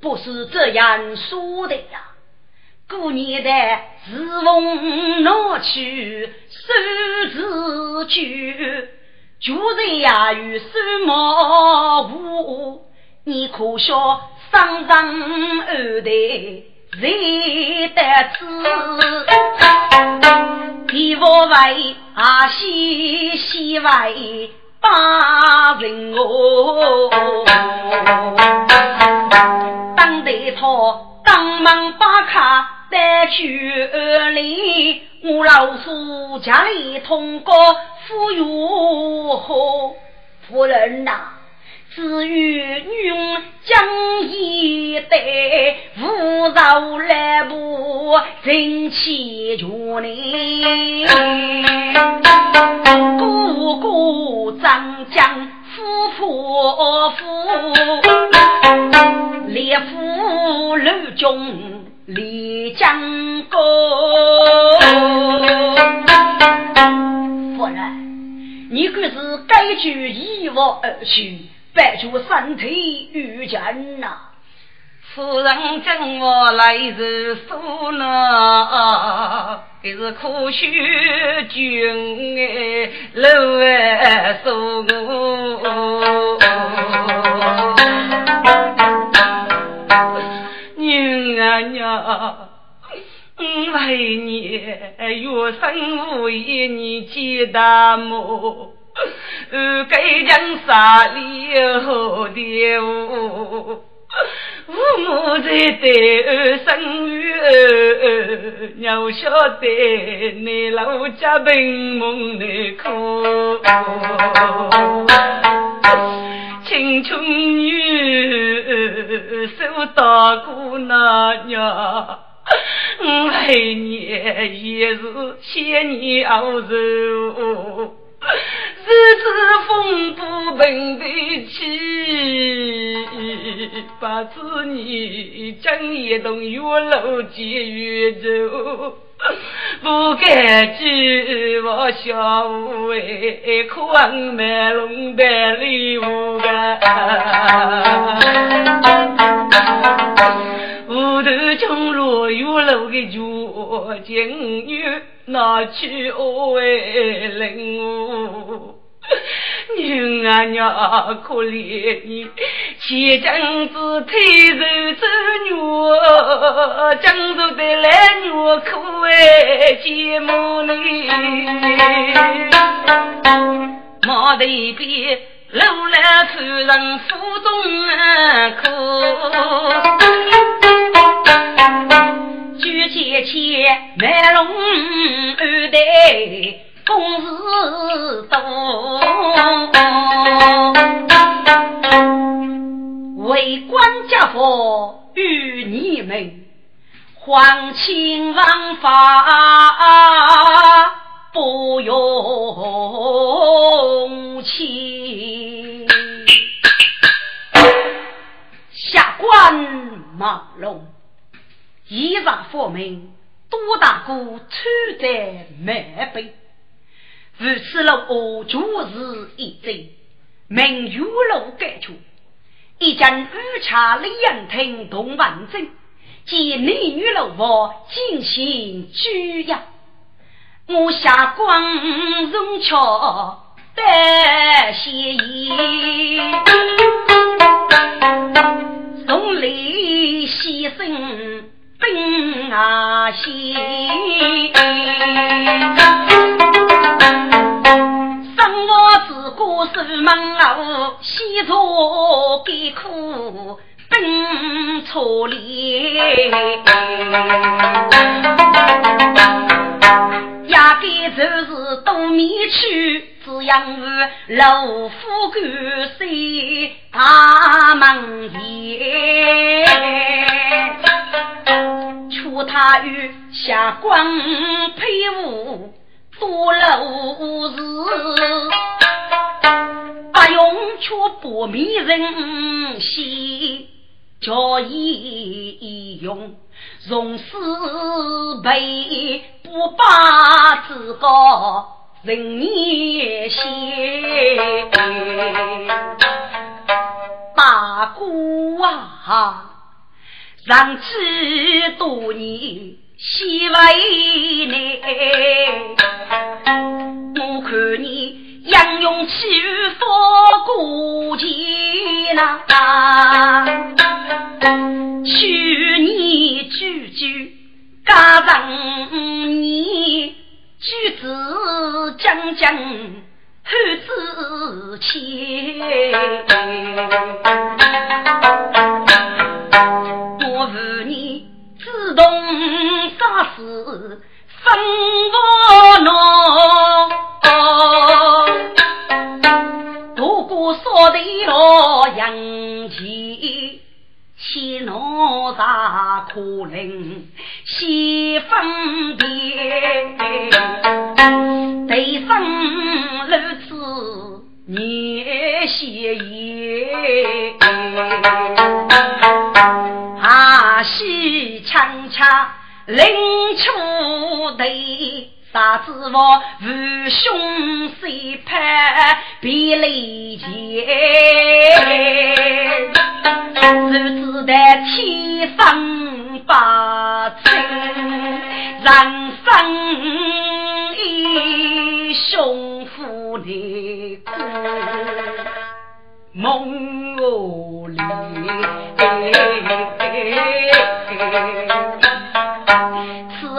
不是这样说的呀。过年的自奉拿去收字句，就在呀与手毛无，你可笑上上二代谁得知？地府为啊西西为八人哦，当得他当门把卡。带去二里，我老叔家里通过夫如何夫人呐，至于女翁将一对，无饶来不人气全你，哥哥张江夫妇夫，列夫刘中。李江公，夫人，你可是该去一往而去，白出三腿遇见呐？夫人叫我来是说呢，也是可惜君哎，老爱说我。娘，为你月生为你接大母，该将啥礼好的物，父母在对生育，娘晓得你老家贫梦的苦。青春女，受大姑娘娘，为你也是千年熬寿，日子风不平的起，把子你将一栋月楼接越走。不该寄我小屋哎，可望买龙带礼物个。屋头中落雨落个脚，金女拿去我哎领我。女儿娘可怜你，前阵子推手走女，江州的来女可爱羡慕你。马头边楼来夫人府中客，钱钱卖龙二代。公事多，为官家父与你们皇亲王法不用情，下官马龙依法佛命，多大哥处在满背。如此路就是一贼，名玉楼改处，一将御茶李阳亭同万镇，见男女楼房进行拘押。我下光荣桥得谢意，送礼牺牲兵啊西。生我自古是门我西坐给苦奔错里，压根就是东面去，只养老夫干谁大门前，求他与下官配伍。多漏事，不用却不迷人心，叫一用，从此辈不把自个人也先。大姑啊，让知多年。西为难，我看你杨勇气佛过肩呐，去年举举家上你举子将将汉子亲，啥可能西分别？对方如此念谢言，啊西强强。临出队，啥子我父兄谁派别离间？只知得天生八字，人生一兄父的苦，梦里。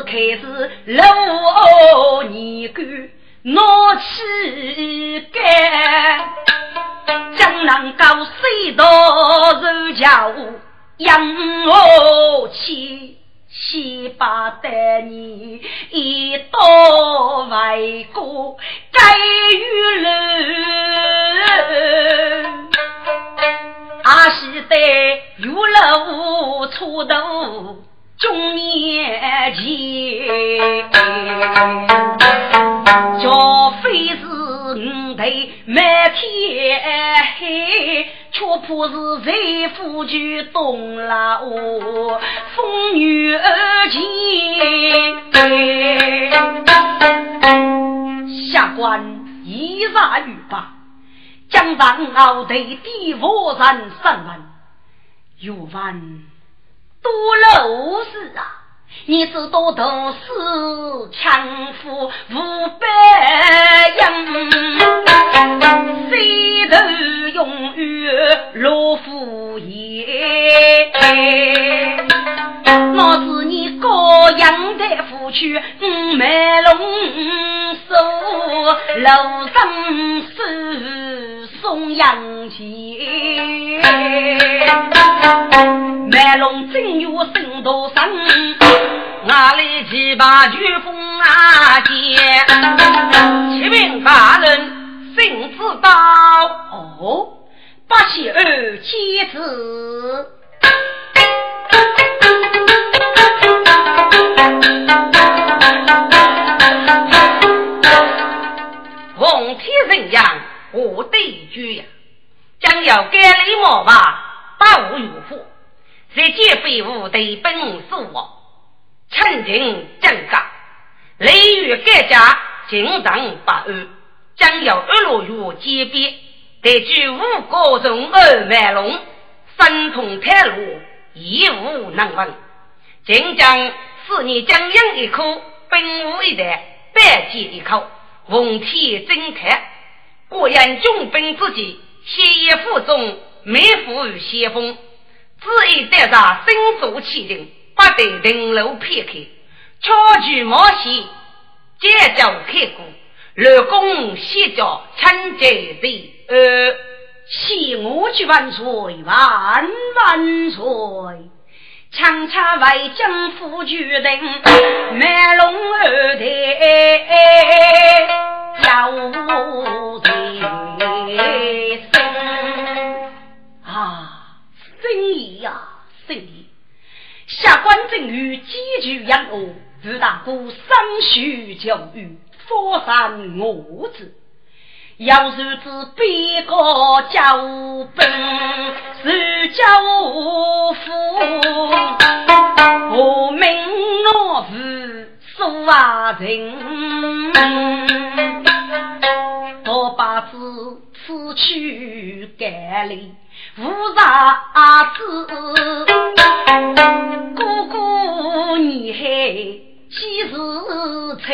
开始老年干，拿起杆，江南高水道如桥，养我去，先把带你一道为过该与人，阿是得有了出头。中年前，叫非是五头满天黑，却怕是贼夫就动了我风雨而下官一杀欲罢，将上奥队的佛山三万，有万。多陋事啊！你知道都是强夫五百人，谁头永远落敷衍。我是你高阳的夫婿，五梅龙手楼上是送阳钱。麦龙正月生多生，哪里去把秋风啊接？启禀大人，圣旨到哦，八喜二妻子。要改礼貌吧，把我岳父。在劫匪无对本是我，陈情正刚，雷雨改家，精当不安，将要二落雨结别，得据五个中二万龙，三通太路，一无能闻。今将是你将养一口，本无一代，百劫一口，奉天真开，果然军兵之际，先业负重，没负与先锋。只因带上身手气定，不得停留片刻，巧取冒险，结交开过，立功先叫陈家贼，呃，谢我举万岁，万万岁！强插为将府决定，卖龙二代要人生意呀，生意！下官正欲积聚养恶，自大哥生须教育，佛山我子。要是知别个家务本，是家务夫，我命我是苏啊人，我把子此去改里无啥子，哥哥你还几时成？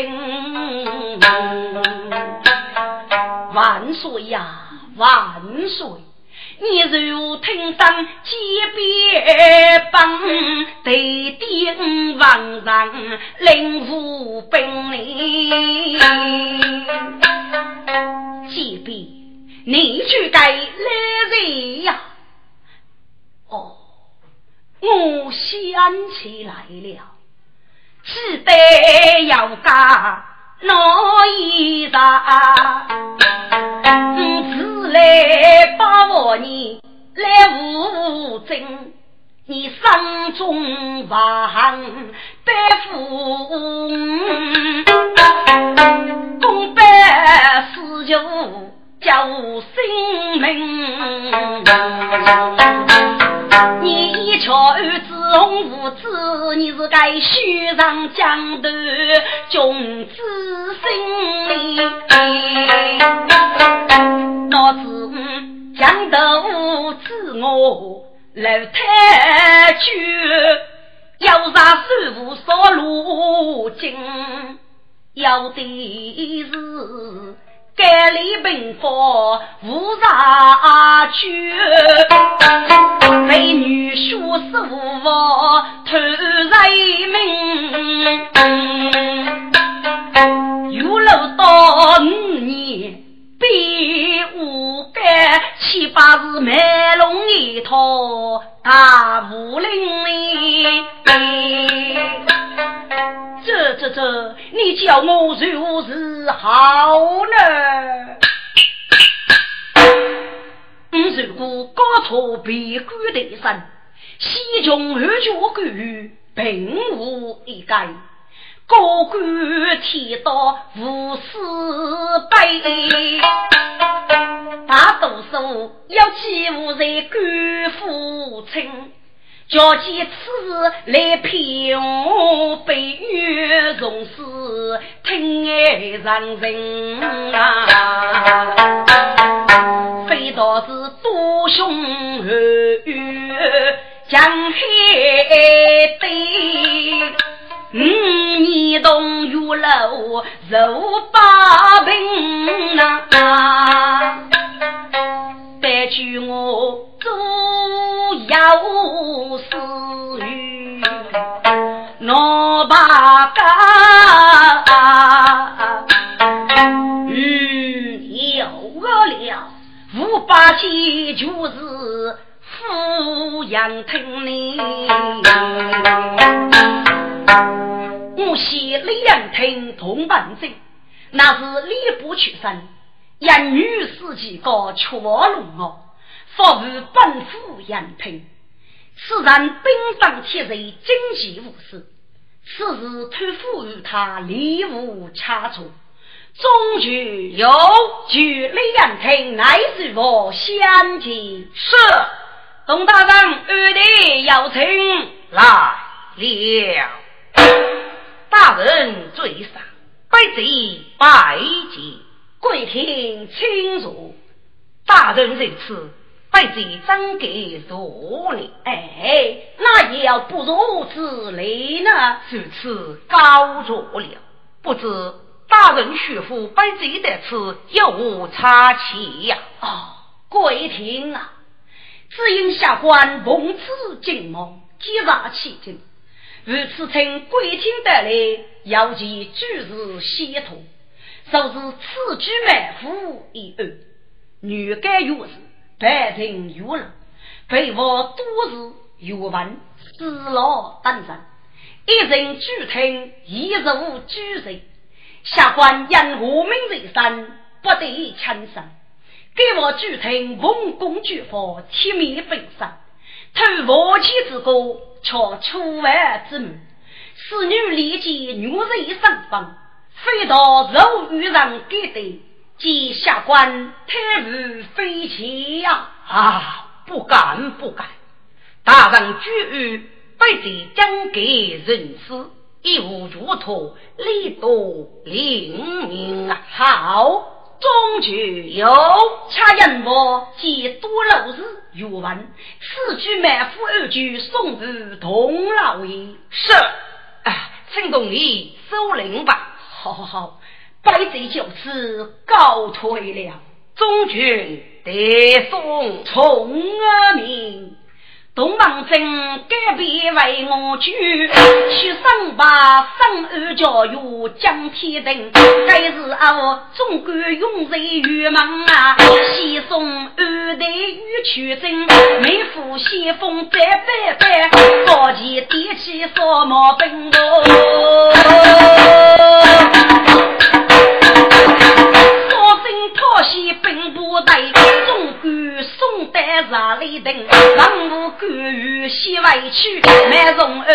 万岁呀，万岁！你如听当街边帮，对顶王上领武兵哩。街边你去该来人呀？哦，我想起来了，只得要干。哪一场？自来把我你来无证，你山中王得福，是该虚上江头君子心里。老子江头自我来太久，要杀师傅扫路径，要的是。改立兵法无啥去，美女学师傅偷人命，有了到五年比五改，七八是卖弄一套大武林里。这这这，你叫我如何好呢？我如果高错别官的身，西穷二角官并无一概，高官天道无私悲，大多数要欺负在官府亲。叫几次来骗我，被冤从事听爱上人啊！非道是多凶恶，江海对，五年东岳楼受八富阳亭里，我写两亭同伴证，那是礼部出身，一女司机高却龙哦。发于本府杨平，此人兵当铁人，经济无事。此时托付于他，礼物差错。终局有据李杨平，乃是我相见。是董大人，二弟要请来了。大人最上，拜贼拜见，跪听清楚。大人在此。拜贼真给若礼，哎，那也要不如之理呢。如此高着了，不知大人学府拜贼的此有无差奇呀？哦，跪听啊，只因下官奉旨进谋，急杀起进，如此请贵听得来，要其举事协同，说是此举埋伏一案，女该有事。百姓舆论，被我多日有闻，死老等人，一人举听，一如举人。下官因无名在身，不得轻生。给我举听文公举法，铁面本身，偷王妻之歌，却出外之门。使女立即女人身份，非道肉与人给的，即下官太无非起呀！啊，不敢不敢！大人举语，不得将给人死，一无如托，力多灵明！好。终局有恰人我及多老日语文，此句满腹二句送至童老爷。是，哎，请同你收领吧。好好好，百岁就此告退了。中军得送从阿明。东王镇改变为我主，去生把生儿教育江天定，该是我总管永在玉门啊，西送二代与取真，每副先锋再拜拜，高前点起扫毛兵哦。代查理等，任务干预西外区，满从儿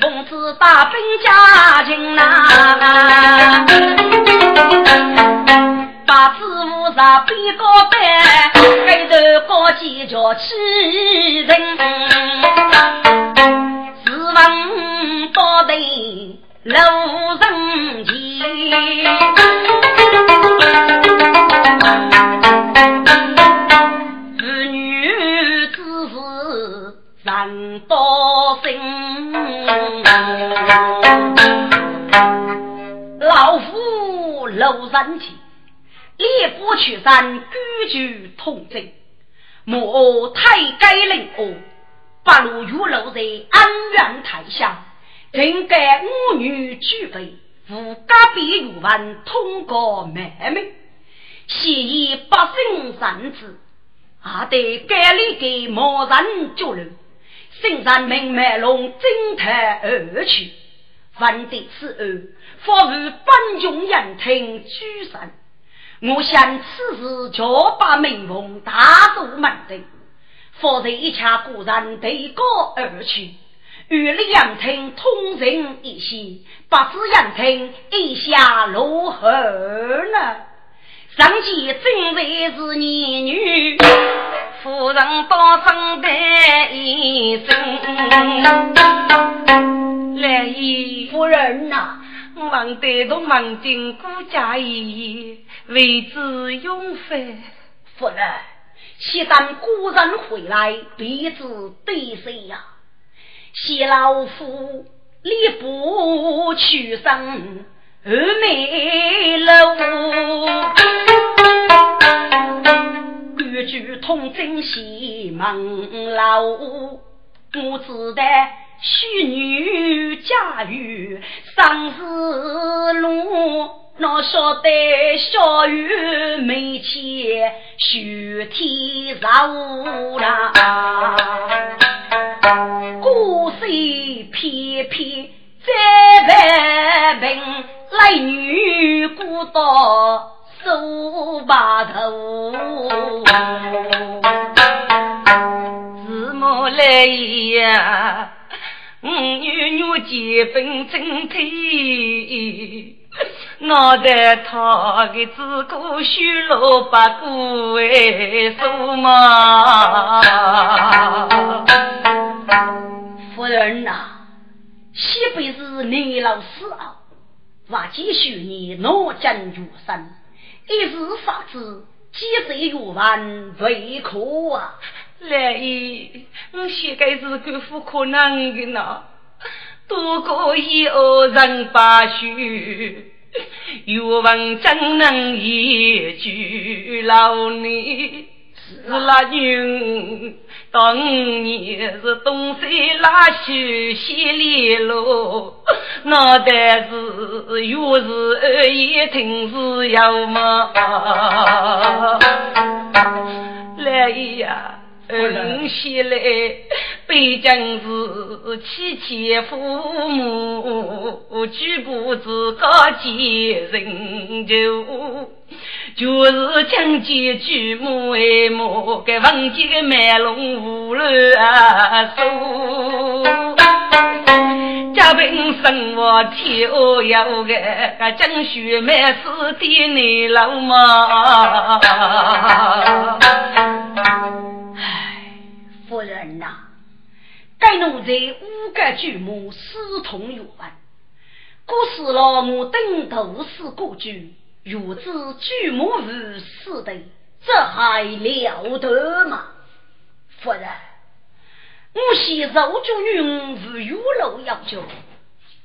奉旨大兵加进呐，把子务上比高班，盖头高几叫起人，自问到底路人情。人多心，老夫楼人前，烈火取山，居居同证。莫太该令哦，八路玉楼在安远台下，正该五女举杯，无家别玉文通过妹妹。现以百姓仁子，还得改立给某人救人，身上明脉龙惊叹而去。闻得此案，发如本穷人听举神。我想此事就把名风大做门庭，否则一切故人对高而去。与两听通人一些，不知杨听意下如何呢？上前正为是你女，夫人多生的一生。来意夫人呐，望得同望进顾家意，为之永飞。夫人，先等故人回来，必知对谁呀？谢老夫礼不屈身。二妹楼，规矩通真西门楼。我只待许女嫁与上日路，哪晓得小雨没钱，许天绕啦。故事偏偏在外平。来女孤岛手把头，自母来呀，五女女结婚真体，脑袋套个自古修罗八股为什么？夫人呐，西北是你老四啊。瓦继续你脑筋如生，一时发子几岁月完为可啊！来意，我现在是个不可能的呢。多过以后人把许，岳文怎能一句老你？是拉女，当年是东山拉修西里路，那但是越是二爷听是要么？来呀，嗯，西来，北京是妻妻父母，举步自高见人就，就是将见举目爱慕，给房间的麦龙无乱说。家贫生活天下有个，江雪满是的你老嘛。夫人呐，该奴才五个举目思痛有闻，故事老母等都是过句，如知举目如死的，这还了得吗？夫人。我系肉主云无有路要求，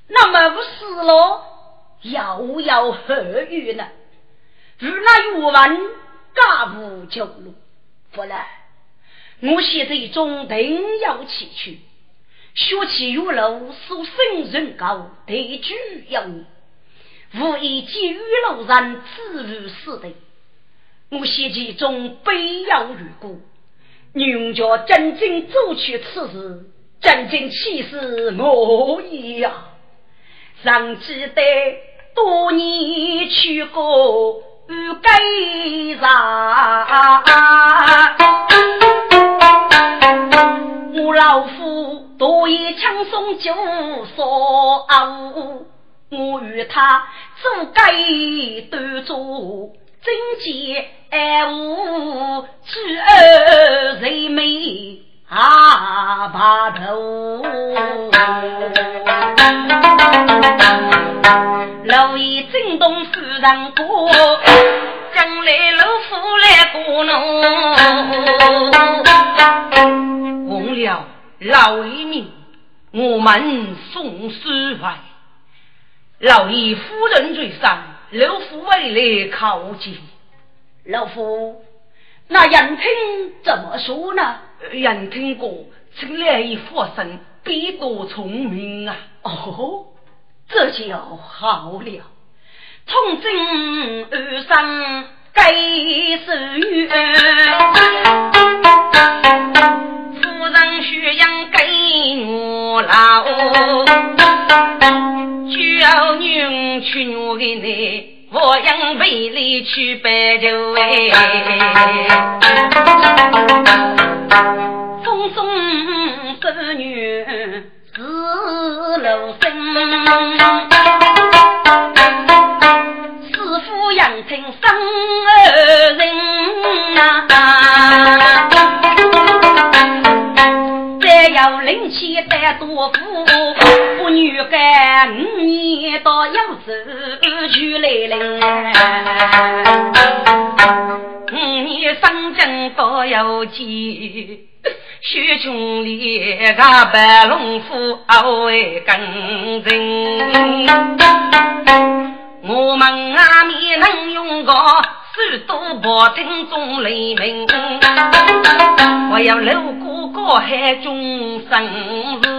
那么我死了又要何语呢？如那玉文家无救路，夫人，我现在中定要起去，学起玉楼所生人高，对举要你，无意见玉楼人自如死的，我现其中悲要如故。女家真正做去此事，真正气死我呀！尚记得多年去过御街上，老夫多言轻松就说我与他做街端坐。真见爱无知儿人美阿爸头，老爷震动夫人过，将来老夫来过侬。忘了老爷命，我们送书来，老爷夫人最上。老夫为来靠近，老夫那人听怎么说呢？人听过，请来一佛生，必多聪明啊！哦，这就好了。从今而生我养为里去摆酒哎。风送织女是楼生，师傅养成生儿人呐。再要灵气得多福。不女干五年到扬州去来，五年上京到有钱，许穷里个白龙夫二位跟人，我们阿面能用个。许多薄听众雷鸣，我要路过高海中生事。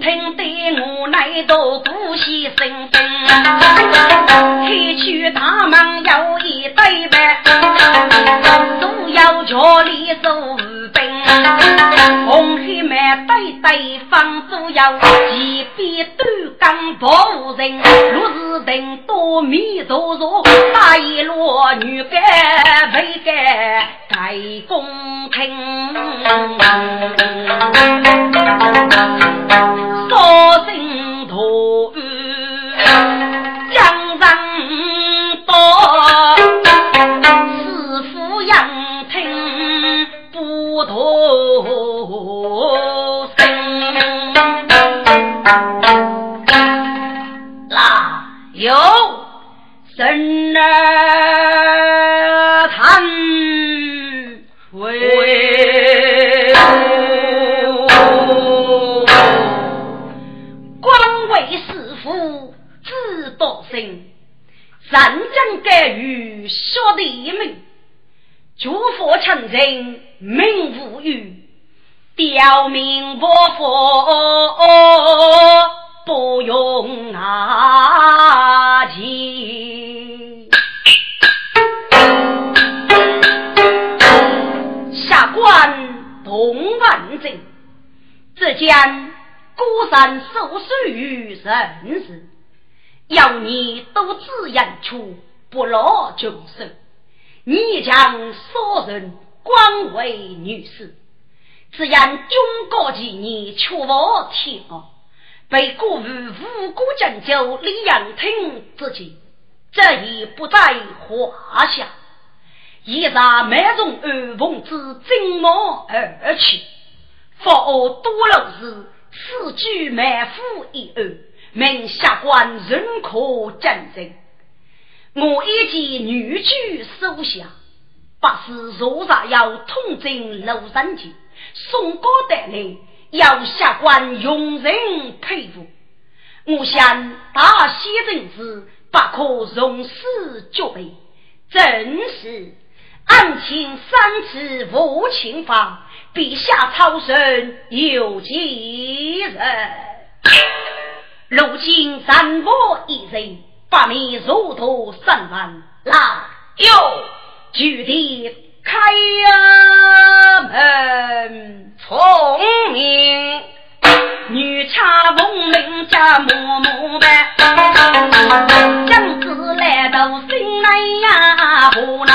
听得我来到古稀声声，开去大门有一对白，都要家里做兵，红黑满对对方都要几边都刚保人，若是等多米多少。大一罗女该为该该公平，少心多多，师傅养听不多声，啦有。人儿说的一门，诸佛成真命无语，刁民不佛不用拿钱。下官同万正，只见孤山守岁于人世，要你都自然出。不落众生。你将所人光为女士，只因中国几年却无天恶，被辜于无辜拯救李阳亭之际，这已不在话下。一杀满中二凤之金毛而去，佛恶多了是此举满腹一案，命下官人可见证。我一见女婿手下，不是如啥要统征庐山去，送高带来，要下官用人佩服。我想大西政事不可容死绝备，正是案情三次无情法，陛下超生有几人？如今三我一人。把你如土三万，来哟！举地开门，聪明女茶奉命家默默办，将子来到心内呀，不那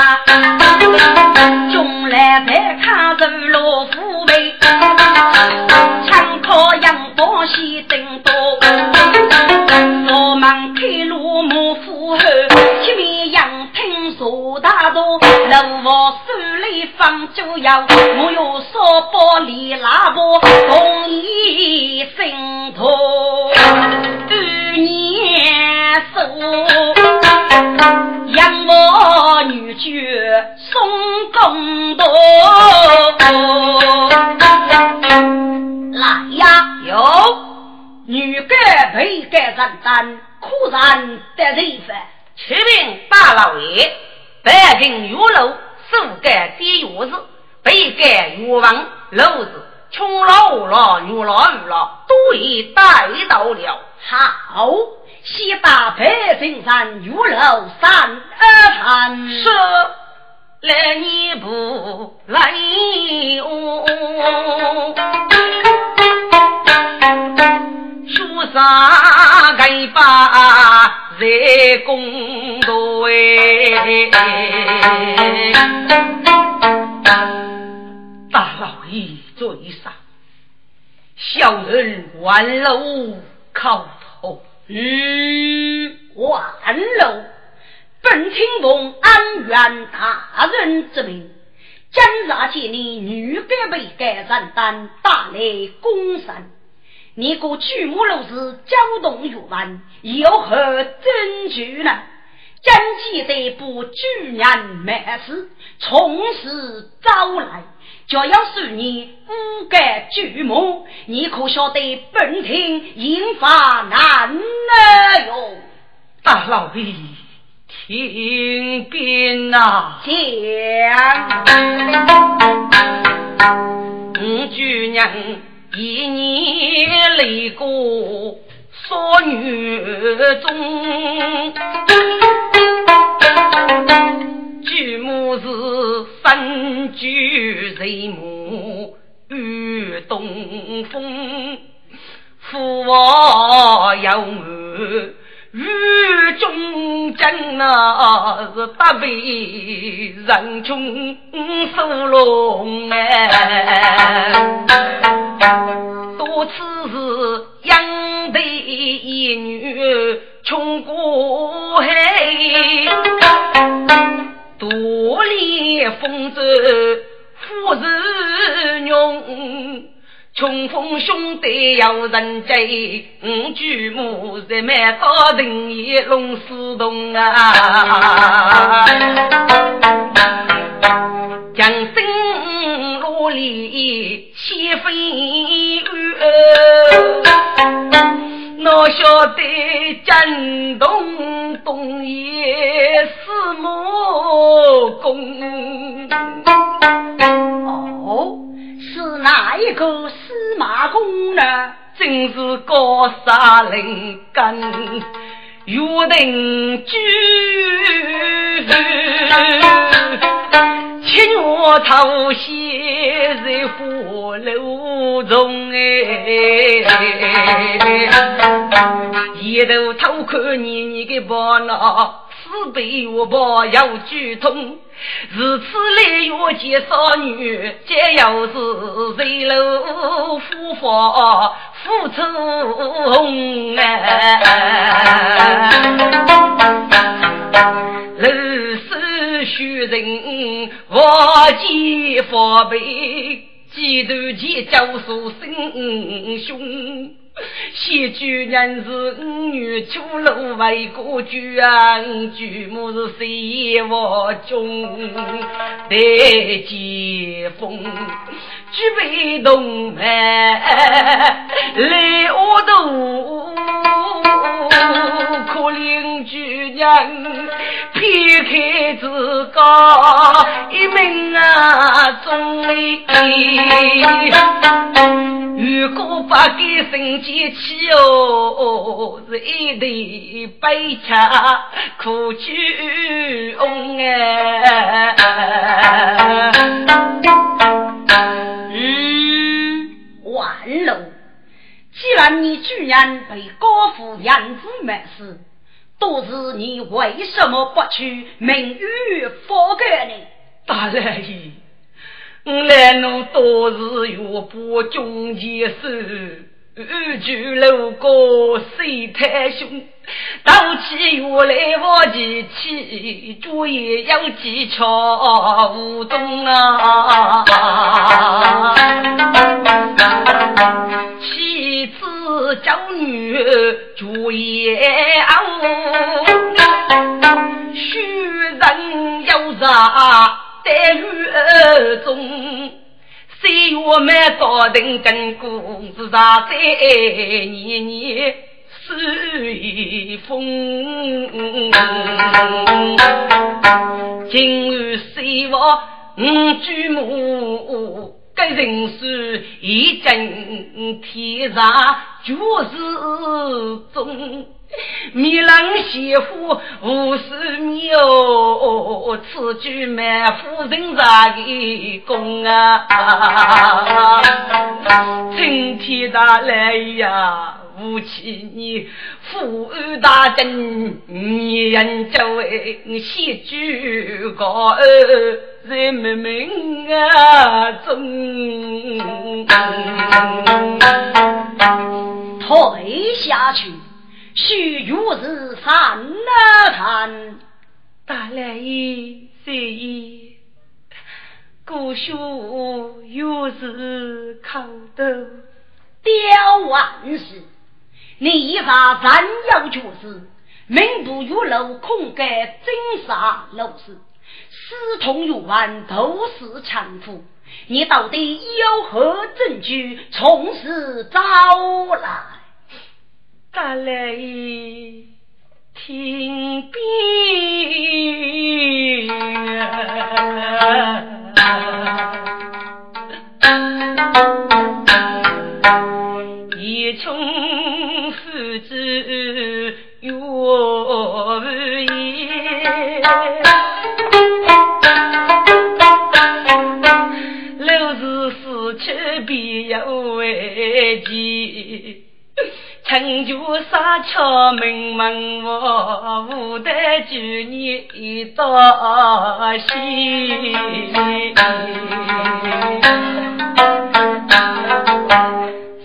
中来再看着罗富贵，参考杨宝喜真说大道，路房手里放酒药，我有烧包里拉包，同一心头二年收，养我女婿送公道。来呀，有女该配该承担，苦然得人分。启禀大老爷，北京玉楼数盖的院子，北盖玉房楼子，穷老老、女老女老都已带到了。好，西大北京山玉楼三二堂，是来你不来哦。书上给把。在公道哎，大老爷嘴上，小人万楼叩头。嗯，万楼，本听奉安源大人之命，今日见你女该被该承担，打来公山。你个曲目楼是交动玉文，有何证据呢？将记得不举人满事，从实招来，就要受你不该举目，你可晓得本庭刑法难了哟？大老爷，听兵呐！讲，五举人。一年来过少女中，举目是三举人目遇东风，父王有我雨中争啊是八辈人穷收拢哎。多次是养的一女穷过海，独立风舟富人用，穷风兄弟要人追，五举母在满高人也龙似洞啊，将生路里。七分雨，我晓得震动东野是魔公。哦，是哪一个公呢？正是高沙灵根约定居。听我头先在火炉中哎，一头偷看你你个把那慈悲我把要举通，如此来月见少女，皆要是谁楼夫妇付出红哎。如是虚人，我见佛悲，几度见教书生兄。先主人是五女出路为国举案，举母是谁我中待接风，举杯动脉来我度，可怜主人撇开自家一命啊，中如果不给生气气哦，是一对悲茶苦酒哎。嗯，完了。既然你居然被高府养子没事，都是你为什么不去名誉佛格呢？大人我来路多是有把军前事，二舅路过水太凶，到起月来我记起，主也有技巧无踪啊。妻子叫女主也傲，虚人有诈。在雨中，岁月满早灯跟故事啥在年年随风。今日虽我五举母，该人是一阵天上就是中。米郎媳妇无事妙，此举满腹人咋的功啊？今天大来呀，夫妻你富二大等，你人这位喜举高儿在门门啊中，退下去。须如是三了看，大来一随意，姑叔又是口头刁万事，你依法三要就是，名不如楼空盖真杀楼事，私通入万都是强夫，你到底有何证据从实招来？大来听兵，一穷夫子月无言，老是死去必有危机。成就沙桥门门我无得救你一道心。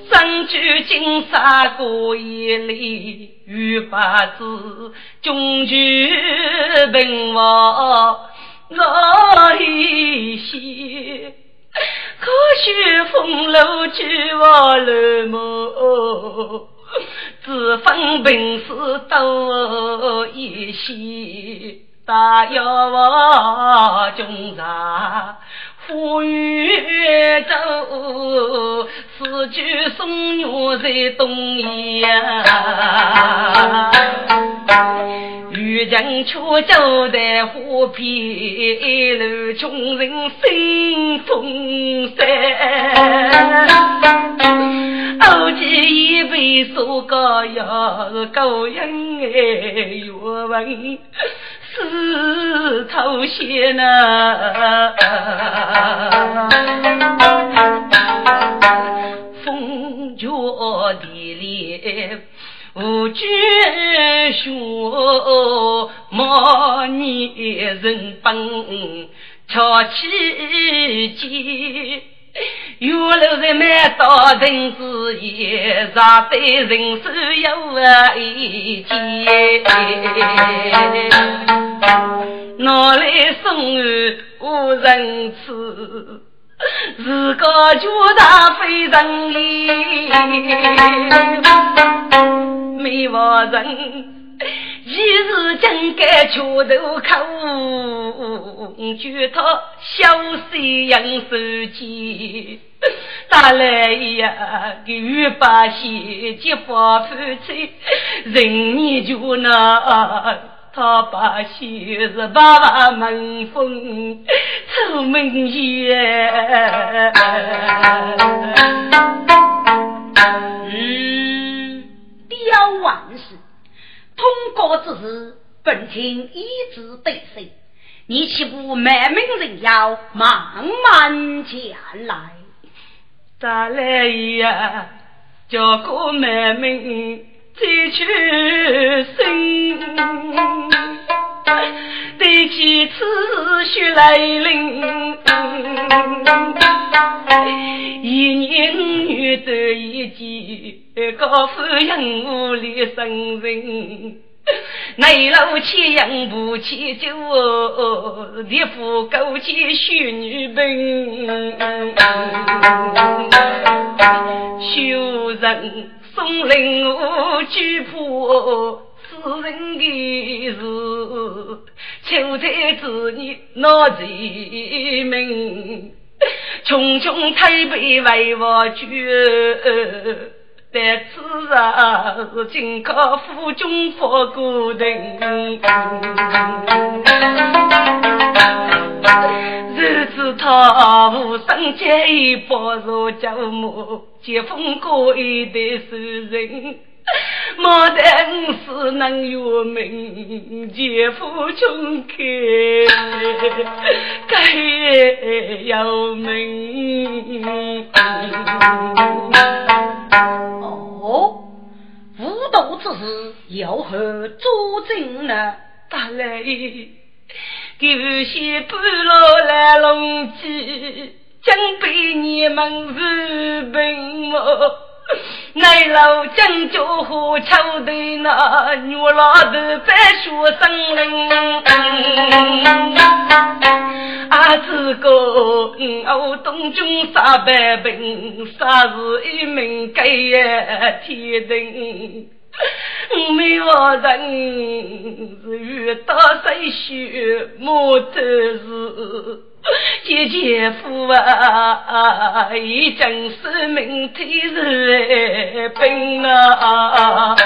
身居金沙过一里，遇八字终局平我我一些。可惜风楼去我楼梦。只分平时多一些，大要我中茶，富裕走，四句送月在东阳。渔人却走在河边，路穷人心风山。偶记一杯苏高要是高人哎，越闻是头些呢，风脚地裂无惧雪，莫逆人本，巧起劲。原来在满道人之言，上对人手有一件，拿来送无人吃，自个觉得非常意，没话人。一日竟该桥头口，举他小水养手机，打来呀个雨把鞋，结发夫妻，人你就那他把鞋子把把门风，出门也。嗯，刁万事。通过之事，本卿一直对谁？你岂不满门人要慢慢前来？咋来呀？叫个满门再去生，对起此血来临，一年五月得一季。高夫人屋里生人，内楼起养不起酒，地府勾结许女兵，修人送灵屋举破私人的事，求财子？女闹财命，穷穷太悲为我绝。但此上是金科府军法固定，啊无生结一包入家母，结婚过一代熟人，莫待五十能有命，姐夫穷开该有命。哦，无道之事有何作证呢？大来，有些半路来龙记，将被你们日本我。内老将就和桥对那女老头白雪生灵，啊这个我东军杀百兵，杀是一名盖天定。没我人是遇到谁血莫头是。姐姐夫啊，已经是明天日本啊！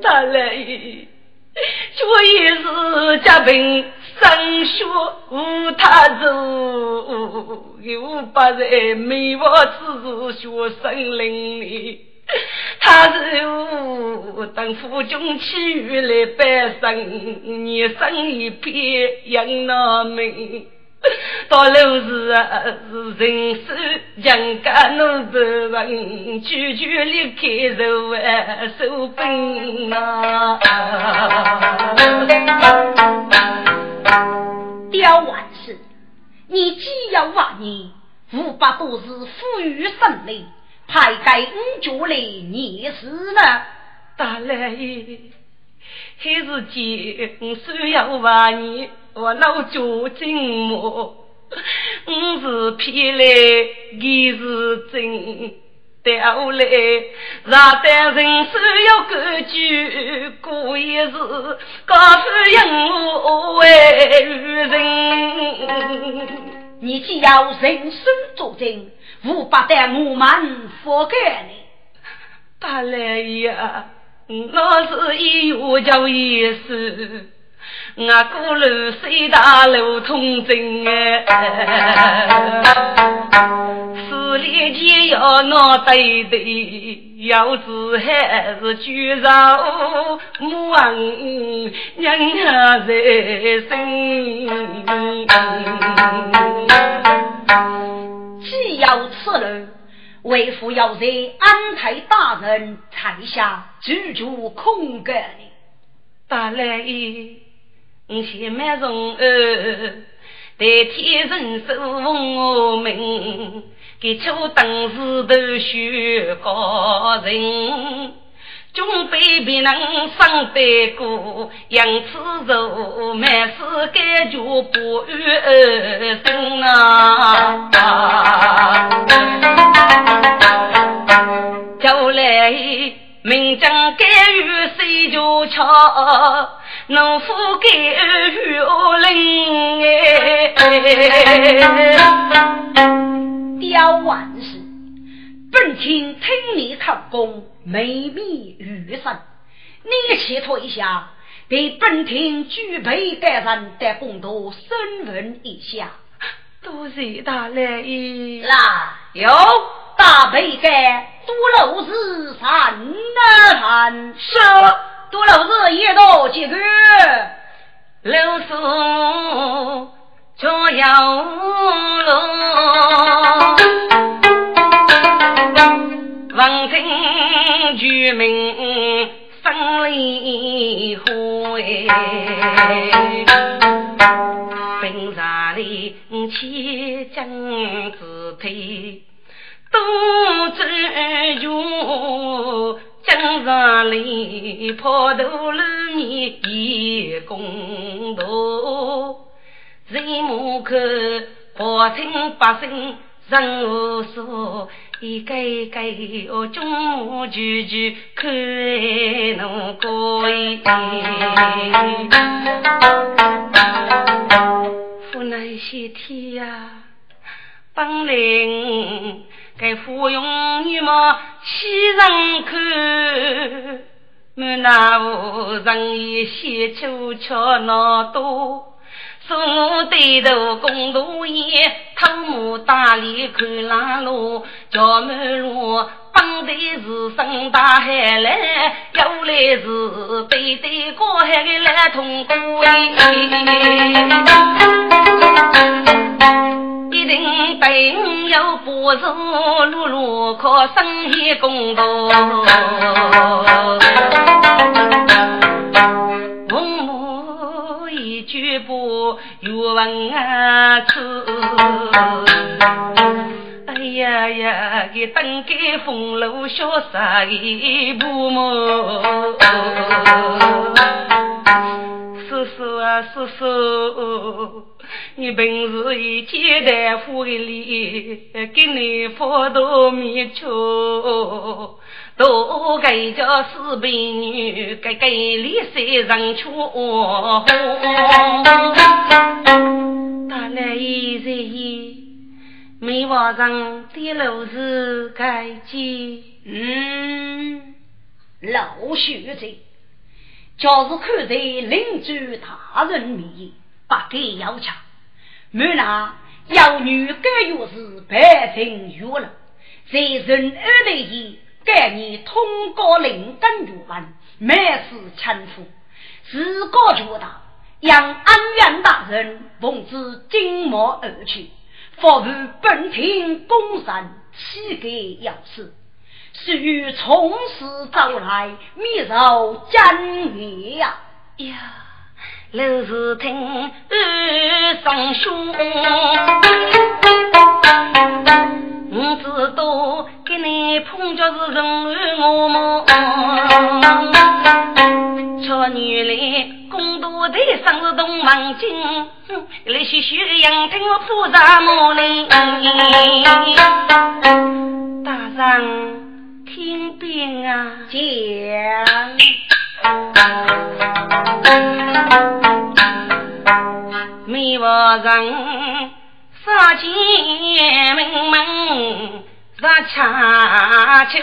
大来，这也是家贫上学无他做，有八人没我只是学生邻里。他是我等父君起雨来拜神，你生一片养那命。到了时啊，是人手强干奴不问，句句离开手啊手本啊。刁万事，你既要万年，五百多日富裕胜利。还该五角来念诗呢，大来，还是见虽要万年，我老脚筋磨。我是骗来，你是真。调来，让单人手要规矩，过一日，高夫人为人。你既要人生作证。五百担我们佛给你，大来呀，那是一月叫一时，我过路水大路通真哎，四里街要闹对对，要是还是举手望人儿在身，既要此楼，为父要在安泰大人台下居住空格里。大来一，你先买从儿，代替人守我命。给出当时都学高人，总被别人伤得过，杨子柔满是感觉不安生啊！就来名将甘于谁就巧，农夫甘于恶灵哎。刁万事，本听听你讨功，美名玉神，你且退下，给本听举杯感人，得公道审问一下。多谢大来意，来有大杯盖，多漏子三坛，是多漏子一道几个，六叔。捉妖龙，王城居民生离灰，平沙里千金子推，多知用，江上里坡头路面一公道。人目口，百姓百姓人无数，一个一个哦，中目句句看侬过瘾。湖南些天呀，本来该芙蓉女貌欺人看，满那无人也写出巧闹多。送对头公路沿，偷木打理看拉路，叫门路帮的是上大海来，有来是对对过海的来通过一定得有不是路路可生意公道。举步越问啊处，哎呀呀，给登盖风楼潇洒一步么？叔叔啊叔叔，你本是一天大夫的里，给你发到面丘。都该叫四婢女，该该里三人出红。大来一日，没往上的路是该几？嗯，老学者，就是看在邻居大人面，不给要强。没那妖女该月是白成月了，在人二的里。该年通过灵根入门，每次搀扶，自个觉得让安远大人奉旨金马而去，服务本庭公神，岂该要死？须从实招来，密受真言呀！呀，老是听二声兄。我知道给你碰着是人我么？瞧女来公多的生日东门金，来学学杨听我铺啥么哩？大人听兵啊，讲，没话人。杀进门门杀恰秋，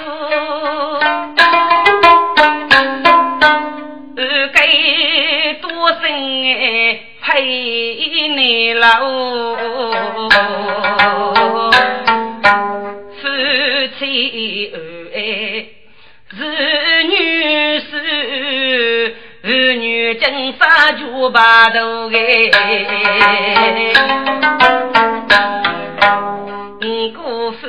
二该多生陪你老，夫妻二女金纱就把头哎，嗯，姑父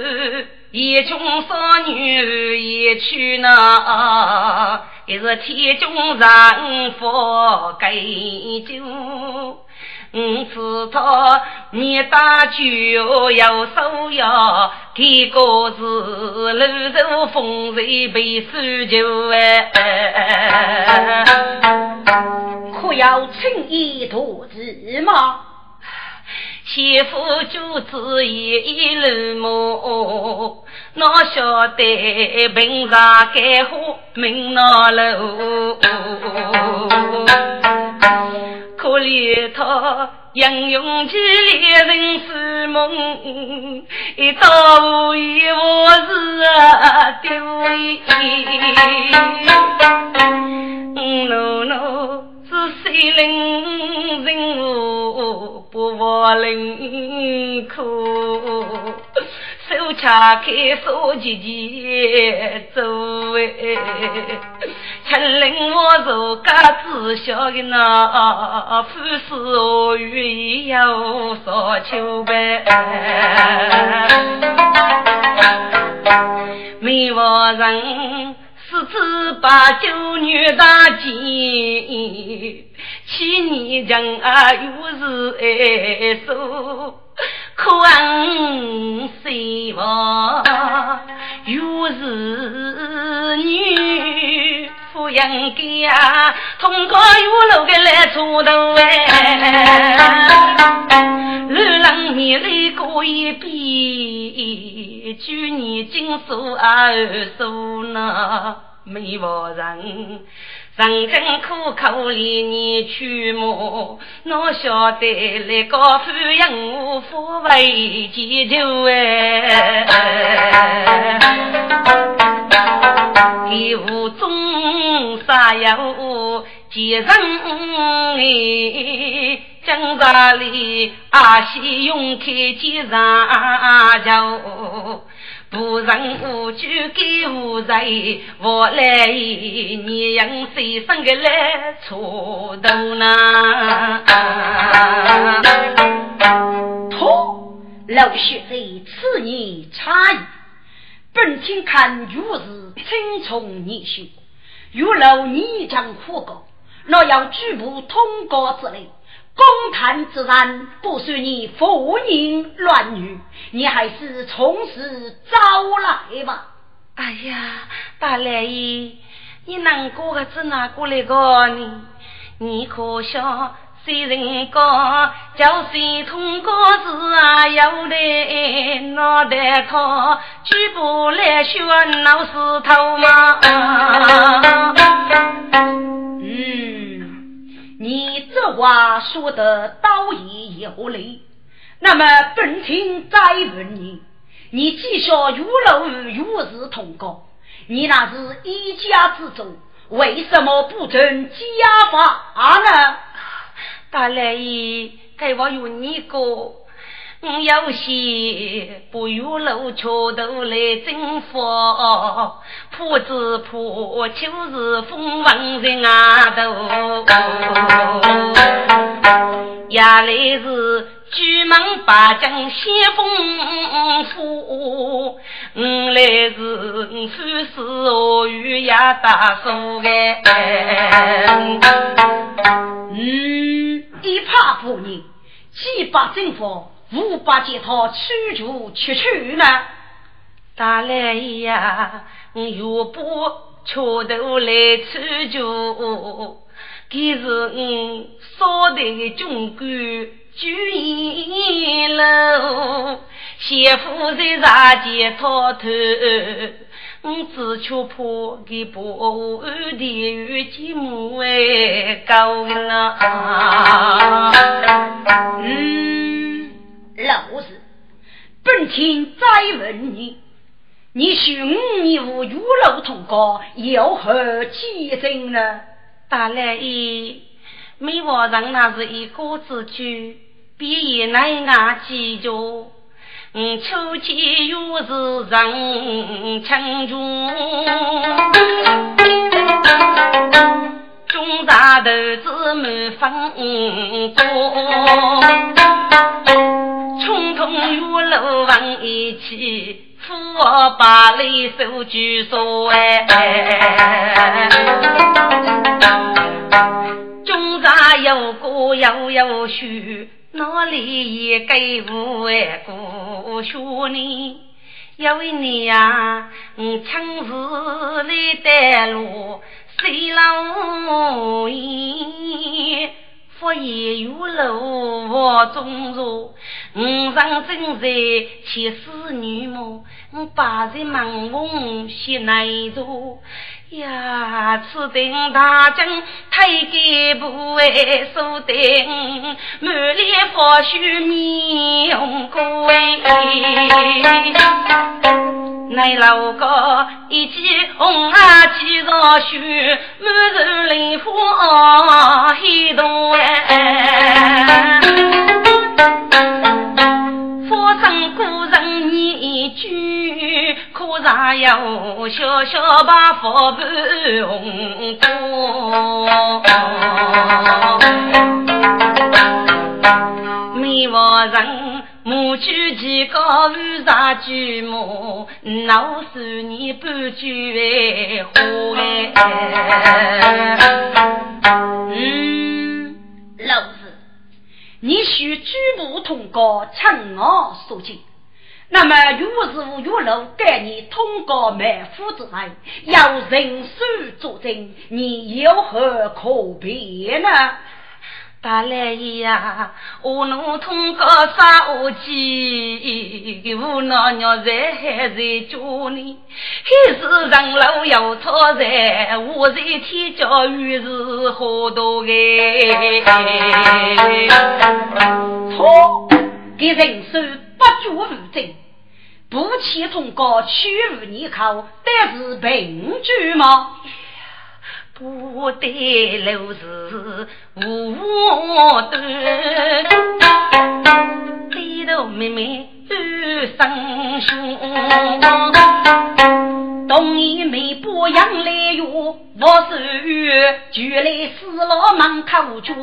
一穷少女一去那，也是天中人佛给救。我知道你打酒要手摇，给个是露手风水被输酒哎，可要轻易投资吗？媳妇就子一路么？哪晓得平常干活命哪路？可怜他英勇起猎人是梦，一到一我是啊丢奴奴是谁人物不忘人苦？手掐开，手急急走哎，请令我做个知晓的那富士我愿有所求呗。没我人四次把九女大姐，七年将啊又是爱手。可恨谁亡？又是女抚养家，通过玉楼的来出头哎。路浪面泪过一遍，旧年金锁二锁呢，没忘人。人间苦苦里你去么？哪晓得那个富人无福为祈求哎！一无中啥有几人哎？江大里阿西勇开几上酒。不人无惧给无罪，我来你用谁生个来错头呢？托老学生此言差矣。本听看如是青葱年少，如老年将苦过，若要举步通过之类。公堂之上，不许你妇人乱语，你还是从实招来吧。哎呀，大来爷，你难过个是哪过来个呢？你可笑，虽然讲叫谁通过是啊？有的脑袋靠举步来学老石头吗？你这话说的倒也有理，那么本庭再问你：你既说如楼如是同高，你那是一家之主，为什么不准家法呢？大来爷，该我有你过。有些不如路桥头来征服，破子破就是风闻人啊头。也来是举门把将先锋府，我来是富士河与也大叔哎。嗯，一怕不你，七八征服。无法见他驱逐去去呢？大来呀，我不桥头来驱逐，给是我少的军官军营楼，媳妇在茶间操头，我只求怕给不安的与寂寞哎高啊，你寻你无玉楼同高，有何奇珍呢？大来爷，没话上那是一个之句，比也难牙记住。嗯，秋季又是人情中，中中大头子满风光，冲通玉楼往一起，富豪把里手举说哎，中茶有歌又有曲，哪里也给我哎故乡呢？有一年呀，我城市里的路。谁老爷，佛爷有路我中入，五上正在七四女母，我八人忙翁西来坐。呀，此等大将太监不为所定，满脸花须面红贵。乃老哥一骑红啊骑上雪，满城林花黑洞哎。佛生古人一句，我上有小小把佛盘红过，没佛人。母举几个五杀举母，老十年半举花哎。嗯，老子，你需举母通过称我所见。那么岳父岳老给你通过满腹之外，要人手作证，你有何可辩呢？大来呀，我能通过杀武器？我那娘在还在家里，还是上楼要操在，我在天教育是好多个。错，给人手不足无证，不切通过屈辱你口，得是凭据吗？不得路是无端，低头妹妹生兄，东一妹不养来哟，我是就来死老门口住。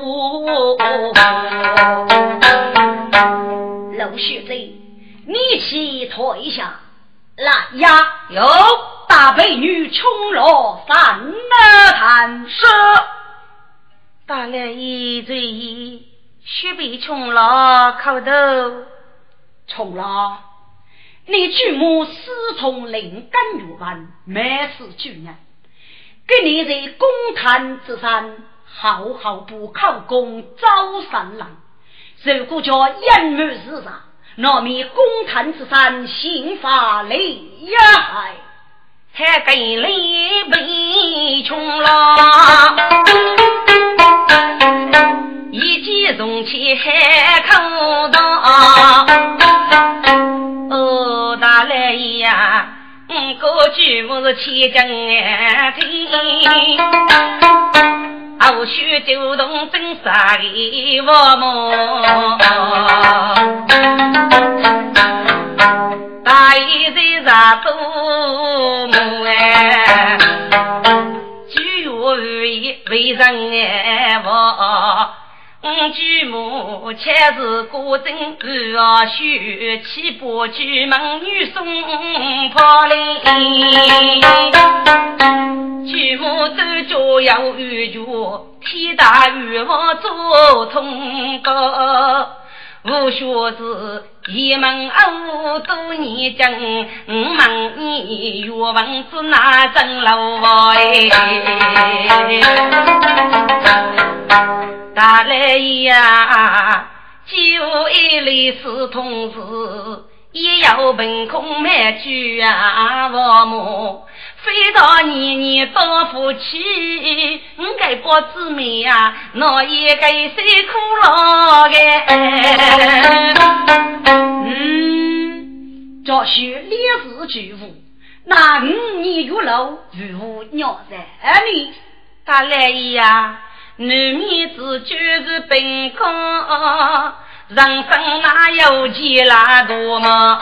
陆学长，你去坐一下。来呀，有大美女冲罗三儿谈说，打了一嘴雪碧冲罗口头，冲罗，你祖母师从灵感入门，没事九年，给你在公坛之上好好不考功招三郎，如果叫隐瞒事实。那面公坛之上，刑法厉害，还给李被穷了，一见从前还口道。我是千金听，后续就同真杀的我么？大爷在上多母哎，举月无言为人哎我，举母却是果真二啊许七八举门女送跑来，举母走家要有权，天大雨我做通告。无学子一门二多年经，五问你岳王子哪真老哎？大来呀，就一类是同事，也要凭空买酒啊，我么？非到年年当夫妻，我该不姊妹呀，那也该谁苦劳个？嗯，这是烈士巨富，那五年月老如何鸟在你？大来呀，男面子就是本空，人生哪有钱那多嘛？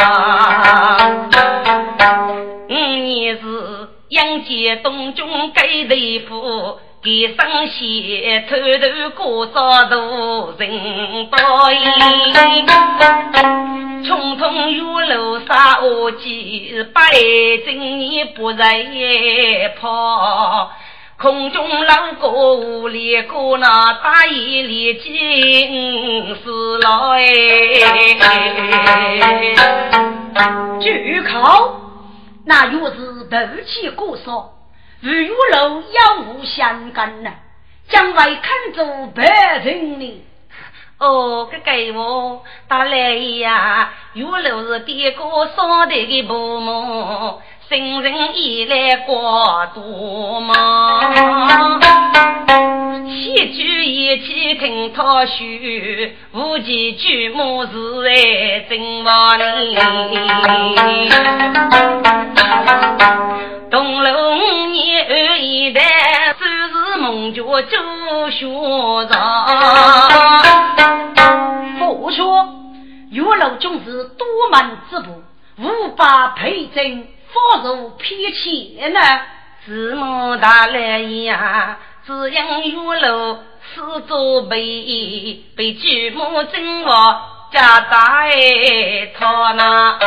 五年是。杨戬东中给对付，给生些偷偷过早度人报应，冲通玉楼杀我几百真你不人跑。空中老哥无里过那大义里金丝来，举口那又是斗气过少，与玉楼有无相干呐？将来看着白人呢？哦，个给我打来呀！玉楼是爹哥烧的个布幕。新人已来过多忙，戏剧一起听他说，无几句莫是在真话里。东楼五年二一代，只是梦觉周学长。不说，玉楼总是多门之部，无法配正。放入偏钱呢？字母大来呀，只因玉楼四座被被巨木真我家大哎，他那。